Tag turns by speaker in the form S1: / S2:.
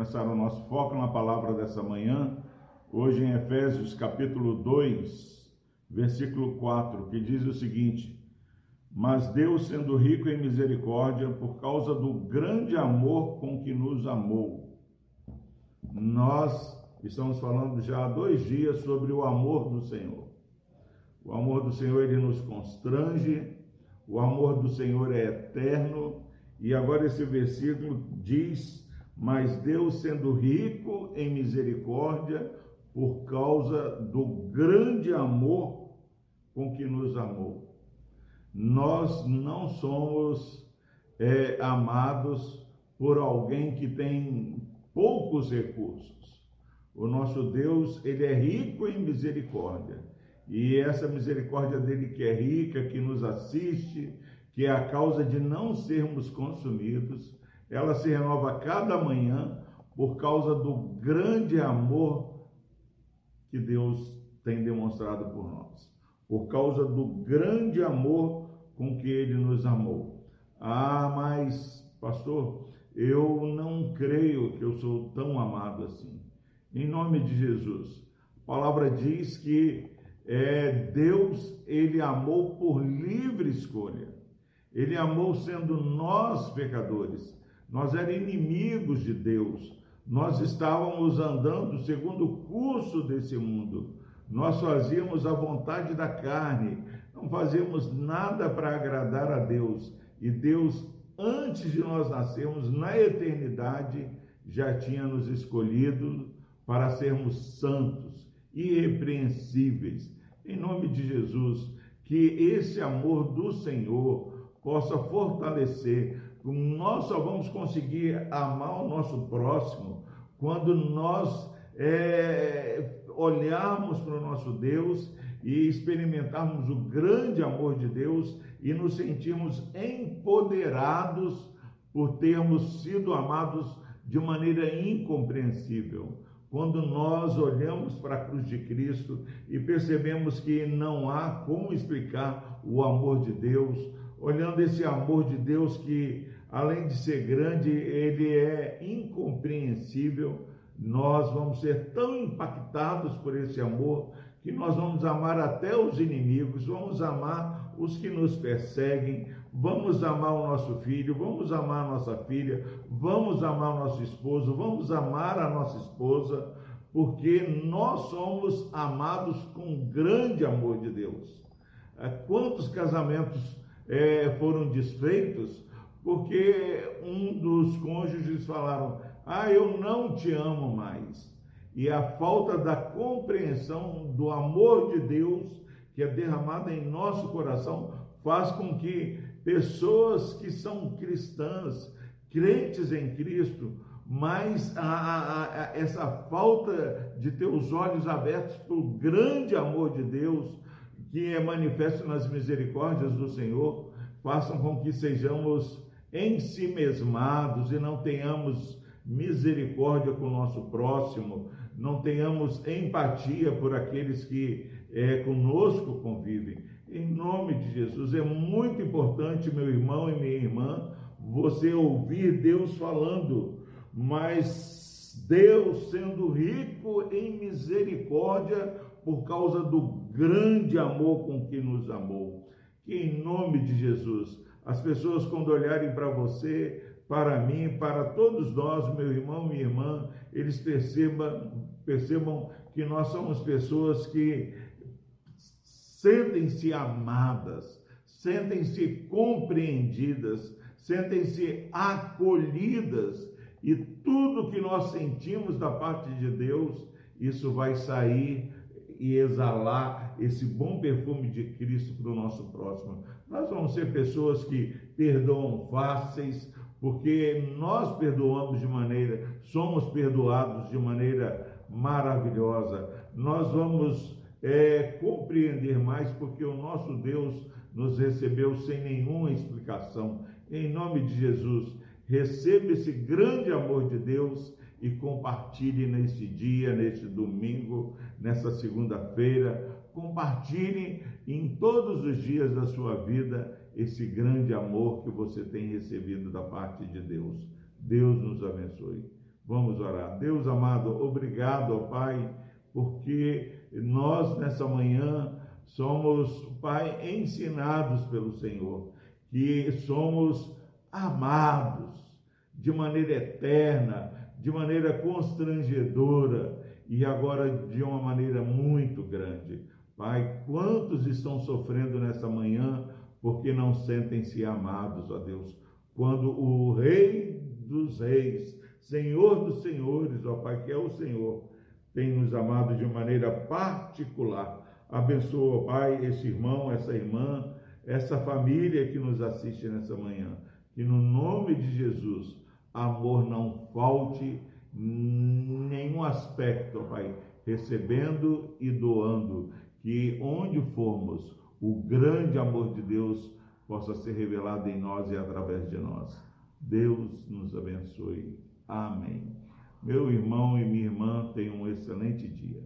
S1: começar o nosso foco na palavra dessa manhã, hoje em Efésios capítulo 2, versículo 4, que diz o seguinte: Mas Deus, sendo rico em misericórdia, por causa do grande amor com que nos amou. Nós estamos falando já há dois dias sobre o amor do Senhor. O amor do Senhor ele nos constrange, o amor do Senhor é eterno, e agora esse versículo diz mas Deus, sendo rico em misericórdia, por causa do grande amor com que nos amou. Nós não somos é, amados por alguém que tem poucos recursos. O nosso Deus, ele é rico em misericórdia. E essa misericórdia dele que é rica, que nos assiste, que é a causa de não sermos consumidos, ela se renova cada manhã por causa do grande amor que Deus tem demonstrado por nós, por causa do grande amor com que ele nos amou. Ah, mas, pastor, eu não creio que eu sou tão amado assim. Em nome de Jesus, a palavra diz que é, Deus, ele amou por livre escolha. Ele amou sendo nós pecadores nós éramos inimigos de Deus, nós estávamos andando segundo o curso desse mundo, nós fazíamos a vontade da carne, não fazíamos nada para agradar a Deus, e Deus, antes de nós nascermos, na eternidade, já tinha nos escolhido para sermos santos, irrepreensíveis. Em nome de Jesus, que esse amor do Senhor possa fortalecer nós só vamos conseguir amar o nosso próximo quando nós é, olharmos para o nosso Deus e experimentarmos o grande amor de Deus e nos sentirmos empoderados por termos sido amados de maneira incompreensível. Quando nós olhamos para a cruz de Cristo e percebemos que não há como explicar o amor de Deus, olhando esse amor de Deus que, além de ser grande, ele é incompreensível. Nós vamos ser tão impactados por esse amor que nós vamos amar até os inimigos, vamos amar os que nos perseguem, vamos amar o nosso filho, vamos amar a nossa filha, vamos amar o nosso esposo, vamos amar a nossa esposa, porque nós somos amados com grande amor de Deus. Quantos casamentos é, foram desfeitos porque um dos cônjuges falaram: Ah, eu não te amo mais. E a falta da compreensão do amor de Deus que é derramado em nosso coração faz com que pessoas que são cristãs, crentes em Cristo, mas a, a, a, essa falta de ter os olhos abertos para o grande amor de Deus, que é manifesto nas misericórdias do Senhor, façam com que sejamos em si mesmados e não tenhamos misericórdia com o nosso próximo, não tenhamos empatia por aqueles que é, conosco convivem. Em nome de Jesus, é muito importante, meu irmão e minha irmã, você ouvir Deus falando, mas Deus sendo rico em misericórdia, por causa do grande amor com que nos amou. Que em nome de Jesus, as pessoas quando olharem para você, para mim, para todos nós, meu irmão, minha irmã, eles percebam, percebam que nós somos pessoas que sentem-se amadas, sentem-se compreendidas, sentem-se acolhidas e tudo que nós sentimos da parte de Deus, isso vai sair e exalar esse bom perfume de Cristo para o nosso próximo. Nós vamos ser pessoas que perdoam fáceis, porque nós perdoamos de maneira, somos perdoados de maneira maravilhosa. Nós vamos é, compreender mais, porque o nosso Deus nos recebeu sem nenhuma explicação. Em nome de Jesus, receba esse grande amor de Deus e compartilhe neste dia, neste domingo, nessa segunda-feira. Compartilhe em todos os dias da sua vida esse grande amor que você tem recebido da parte de Deus. Deus nos abençoe. Vamos orar. Deus amado, obrigado, ó Pai, porque nós nessa manhã somos, Pai, ensinados pelo Senhor, que somos amados de maneira eterna, de maneira constrangedora e agora de uma maneira muito grande. Pai, quantos estão sofrendo nessa manhã porque não sentem-se amados, ó Deus? Quando o Rei dos Reis, Senhor dos Senhores, ó Pai, que é o Senhor, tem nos amado de maneira particular. Abençoa, Pai, esse irmão, essa irmã, essa família que nos assiste nessa manhã. Que no nome de Jesus, amor não falte nenhum aspecto, Pai, recebendo e doando. Que onde formos, o grande amor de Deus possa ser revelado em nós e através de nós. Deus nos abençoe. Amém. Meu irmão e minha irmã, tenham um excelente dia.